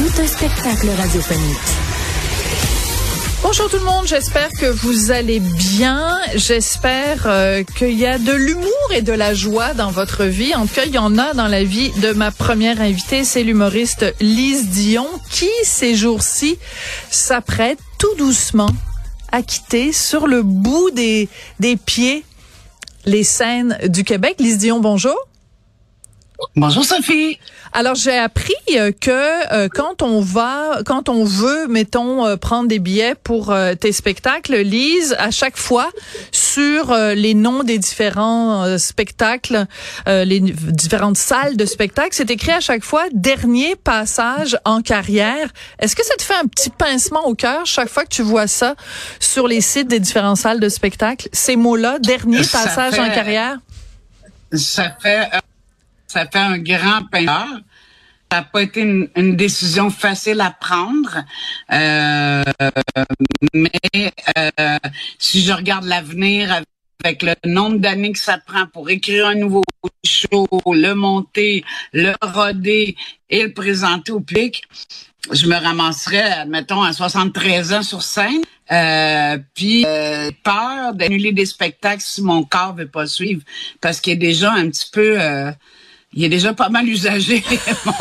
Tout un spectacle radiophonique. Bonjour tout le monde, j'espère que vous allez bien. J'espère euh, qu'il y a de l'humour et de la joie dans votre vie. En tout cas, il y en a dans la vie de ma première invitée, c'est l'humoriste Lise Dion, qui ces jours-ci s'apprête tout doucement à quitter sur le bout des, des pieds les scènes du Québec. Lise Dion, bonjour. Bonjour Sophie. Alors j'ai appris euh, que euh, quand on va, quand on veut, mettons, euh, prendre des billets pour tes spectacles, Lise, à chaque fois sur les noms des différents spectacles, les différentes salles de spectacle, c'est écrit à chaque fois dernier passage en carrière. Est-ce que ça te fait un petit pincement au cœur chaque fois que tu vois ça sur les sites des différentes salles de spectacle, ces mots-là, dernier passage en carrière? Ça fait ça fait un grand peinture. Ça n'a pas été une, décision facile à prendre, euh, mais euh, si je regarde l'avenir avec le nombre d'années que ça prend pour écrire un nouveau show, le monter, le roder et le présenter au public, je me ramasserais, admettons, à 73 ans sur scène. Euh, puis euh, peur d'annuler des spectacles si mon corps veut pas suivre, parce qu'il est déjà un petit peu euh, il est déjà pas mal usagé, mon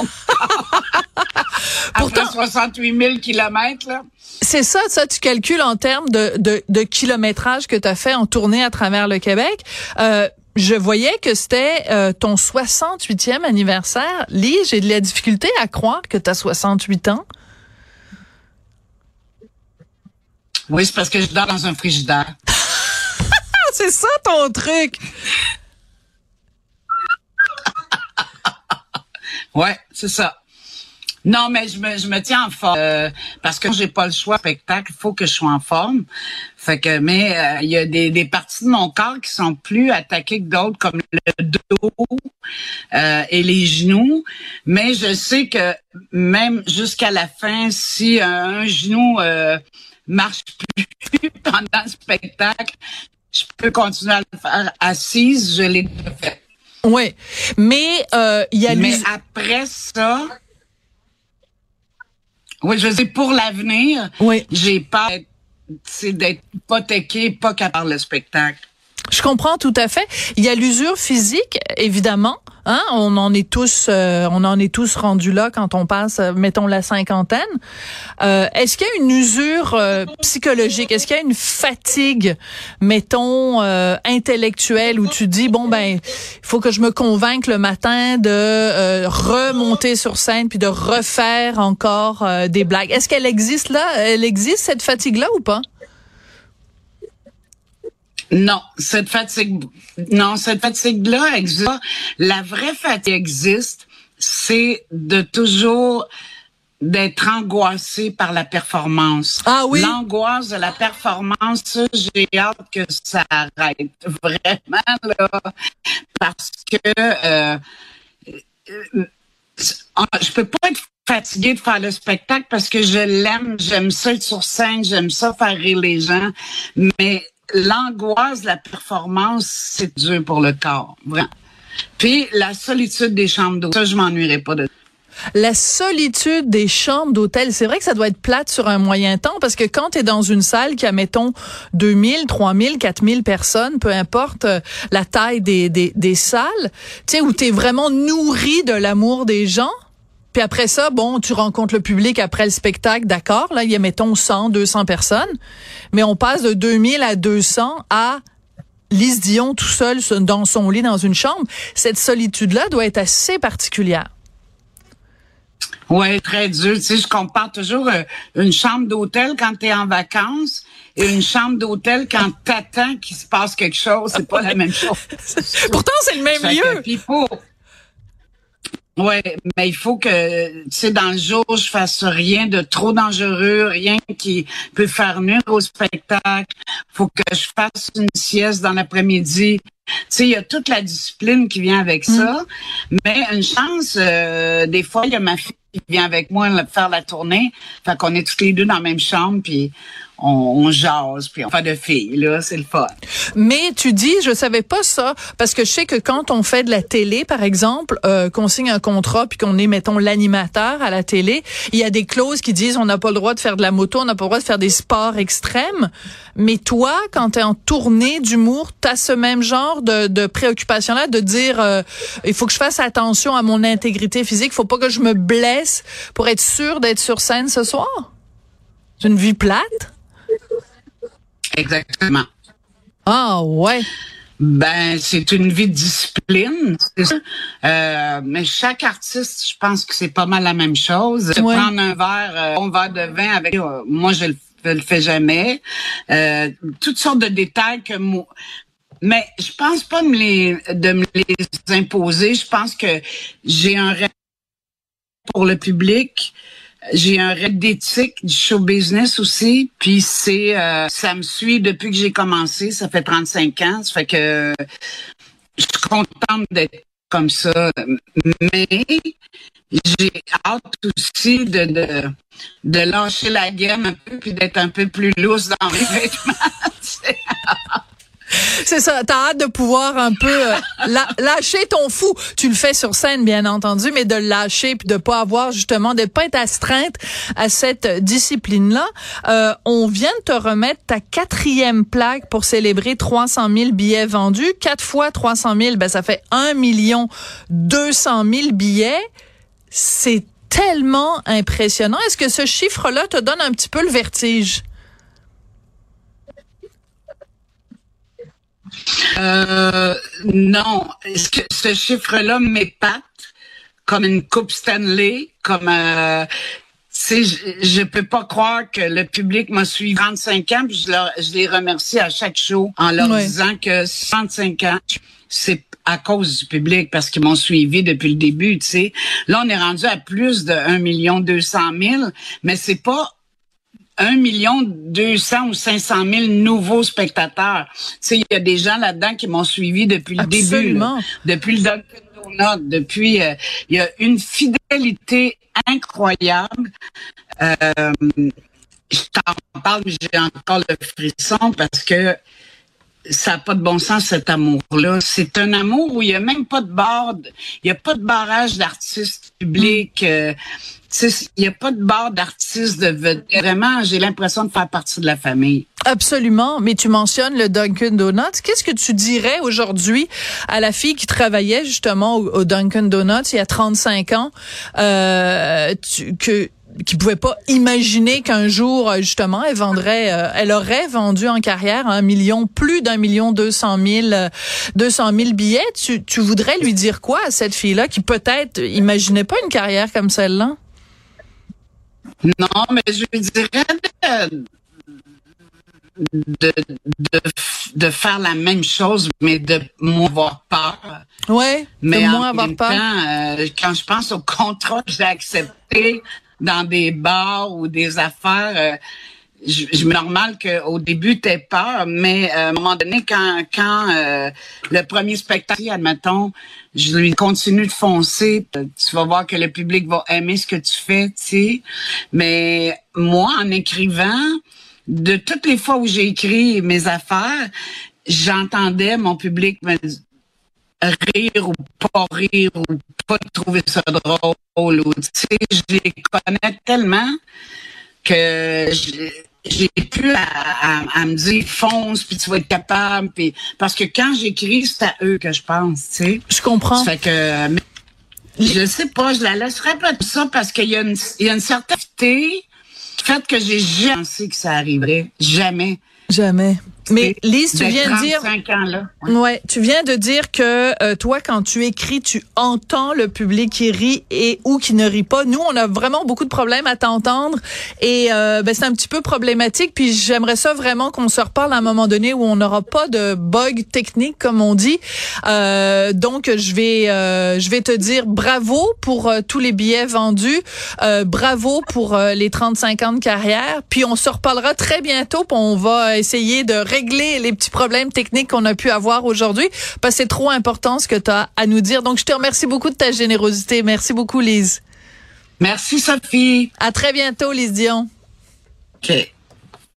Pourtant, Après 68 000 kilomètres, là. C'est ça, ça, tu calcules en termes de, de, de kilométrage que tu as fait en tournée à travers le Québec. Euh, je voyais que c'était euh, ton 68e anniversaire. Lise, j'ai de la difficulté à croire que tu as 68 ans. Oui, c'est parce que je dors dans un frigidaire. c'est ça ton truc. Ouais, c'est ça. Non, mais je me, je me tiens en forme euh, parce que j'ai pas le choix spectacle, faut que je sois en forme. Fait que mais euh, il y a des, des parties de mon corps qui sont plus attaquées que d'autres comme le dos euh, et les genoux, mais je sais que même jusqu'à la fin si un, genou marche plus pendant le spectacle, je peux continuer à le faire assise, je l'ai fait. Oui, mais euh, il y a Mais après ça, oui, je sais pour l'avenir, oui. j'ai pas c'est d'être hypothéqué, pas qu'à part le spectacle. Je comprends tout à fait. Il y a l'usure physique, évidemment. Hein? On en est tous, euh, on en est tous rendus là quand on passe, euh, mettons la cinquantaine. Euh, est-ce qu'il y a une usure psychologique? Est-ce qu'il y a une fatigue, mettons intellectuelle, où tu dis bon ben, il faut que je me convainque le matin de remonter sur scène puis de refaire encore des blagues. Est-ce qu'elle existe là? Elle existe cette fatigue là ou pas? Non, cette fatigue, non, cette fatigue-là existe. La vraie fatigue existe, c'est de toujours d'être angoissé par la performance. Ah oui? L'angoisse de la performance, j'ai hâte que ça arrête vraiment là, parce que euh, je peux pas être fatiguée de faire le spectacle parce que je l'aime, j'aime ça être sur scène, j'aime ça faire rire les gens, mais l'angoisse la performance, c'est dur pour le corps. Puis la solitude des chambres d'eau, ça je m'ennuierai pas de la solitude des chambres d'hôtel, c'est vrai que ça doit être plate sur un moyen temps parce que quand tu es dans une salle qui a, mettons, 2000, 3000, 4000 personnes, peu importe euh, la taille des, des, des salles, tu sais, où tu es vraiment nourri de l'amour des gens, puis après ça, bon, tu rencontres le public après le spectacle, d'accord, là, il y a, mettons, 100, 200 personnes, mais on passe de 2000 à 200 à Lise Dion tout seul dans son lit dans une chambre. Cette solitude-là doit être assez particulière. Oui, très dur. Tu sais, je compare toujours euh, une chambre d'hôtel quand tu es en vacances et une chambre d'hôtel quand t'attends qu'il se passe quelque chose. C'est pas la même chose. Pourtant, c'est le même lieu. Ouais, mais il faut que, tu sais, dans le jour, je fasse rien de trop dangereux, rien qui peut faire nuire au spectacle. faut que je fasse une sieste dans l'après-midi. Tu sais, il y a toute la discipline qui vient avec ça. Mm. Mais une chance, euh, des fois, il y a ma fille qui vient avec moi faire la tournée. Fait qu'on est toutes les deux dans la même chambre, puis on, on jase, puis on fait de filles, là, c'est le fun. Mais tu dis, je savais pas ça, parce que je sais que quand on fait de la télé, par exemple, euh, qu'on signe un contrat, puis qu'on est, mettons, l'animateur à la télé, il y a des clauses qui disent on n'a pas le droit de faire de la moto, on n'a pas le droit de faire des sports extrêmes. Mais toi, quand tu es en tournée d'humour, tu as ce même genre de, de préoccupation-là, de dire euh, il faut que je fasse attention à mon intégrité physique, faut pas que je me blesse pour être sûr d'être sur scène ce soir? C'est une vie plate? Exactement. Ah ouais. Ben, c'est une vie de discipline, c'est ça. Euh, mais chaque artiste, je pense que c'est pas mal la même chose. Prendre un verre, euh, un verre de vin avec, euh, moi je le, le fais jamais. Euh, toutes sortes de détails que moi, mais je pense pas me les, de me les imposer. Je pense que j'ai un rêve pour le public j'ai un rêve d'éthique du show business aussi, puis c'est euh, ça me suit depuis que j'ai commencé, ça fait 35 ans, ça fait que je suis contente d'être comme ça, mais j'ai hâte aussi de, de, de lâcher la gamme un peu puis d'être un peu plus loose dans mes vêtements. C'est ça. T'as hâte de pouvoir un peu euh, lâcher ton fou. Tu le fais sur scène, bien entendu, mais de lâcher puis de pas avoir justement de pas être astreinte à cette discipline-là. Euh, on vient de te remettre ta quatrième plaque pour célébrer 300 000 billets vendus. Quatre fois 300 000, ben ça fait 1 million 200 000 billets. C'est tellement impressionnant. Est-ce que ce chiffre-là te donne un petit peu le vertige? Euh, non, ce, ce chiffre-là m'épate comme une coupe Stanley, comme euh, je, je peux pas croire que le public m'a suivi 35 ans, puis je, je les remercie à chaque show en leur disant que 65 ans, c'est à cause du public parce qu'ils m'ont suivi depuis le début, tu sais. Là, on est rendu à plus de 1 million 200 000, mais c'est pas 1 million 200 ou 500 000 nouveaux spectateurs. Tu il y a des gens là-dedans qui m'ont suivi depuis le début, depuis le Dunkin' Donut, depuis. Euh, il y a une fidélité incroyable. Euh, je t'en parle, mais j'ai encore le frisson parce que ça n'a pas de bon sens cet amour-là. C'est un amour où il n'y a même pas de barre, il n'y a pas de barrage d'artistes publics. Euh, il n'y a pas de barre d'artistes de Vraiment, j'ai l'impression de faire partie de la famille. Absolument, mais tu mentionnes le Dunkin' Donuts. Qu'est-ce que tu dirais aujourd'hui à la fille qui travaillait justement au, Dunkin' Donuts il y a 35 ans, euh, tu, que qui pouvait pas imaginer qu'un jour justement elle vendrait euh, elle aurait vendu en carrière un million plus d'un million deux cent mille deux cent mille billets tu, tu voudrais lui dire quoi à cette fille là qui peut-être imaginait pas une carrière comme celle-là? Non, mais je dirais de, de, de, faire la même chose, mais de moins avoir peur. Oui, mais de moins avoir peur. Temps, euh, quand je pense au contrat que j'ai accepté dans des bars ou des affaires, euh, je, je normal qu'au début t'aies peur, mais euh, à un moment donné, quand quand euh, le premier spectacle, admettons, je lui continue de foncer, tu vas voir que le public va aimer ce que tu fais, tu sais. Mais moi, en écrivant, de toutes les fois où j'ai écrit mes affaires, j'entendais mon public me rire ou pas rire ou pas trouver ça drôle ou tu sais, je les connais tellement que j'ai pu à, à, me dire fonce puis tu vas être capable puis parce que quand j'écris c'est à eux que je pense tu sais. Je comprends. Fait que mais, je sais pas je la laisserai pas tout ça parce qu'il y a une il y a une certaine fait que j'ai jamais pensé que ça arriverait. Jamais. Jamais mais Lise, tu viens de dire, ans, là. Ouais. tu viens de dire que euh, toi, quand tu écris, tu entends le public qui rit et ou qui ne rit pas. Nous, on a vraiment beaucoup de problèmes à t'entendre et euh, ben, c'est un petit peu problématique. Puis j'aimerais ça vraiment qu'on se reparle à un moment donné où on n'aura pas de bug technique comme on dit. Euh, donc je vais euh, je vais te dire bravo pour euh, tous les billets vendus, bravo pour les 35 ans de carrière. Puis on se reparlera très bientôt. Puis on va essayer de régler les petits problèmes techniques qu'on a pu avoir aujourd'hui parce que c'est trop important ce que tu as à nous dire. Donc, je te remercie beaucoup de ta générosité. Merci beaucoup, Lise. Merci, Sophie. À très bientôt, Lise Dion. OK.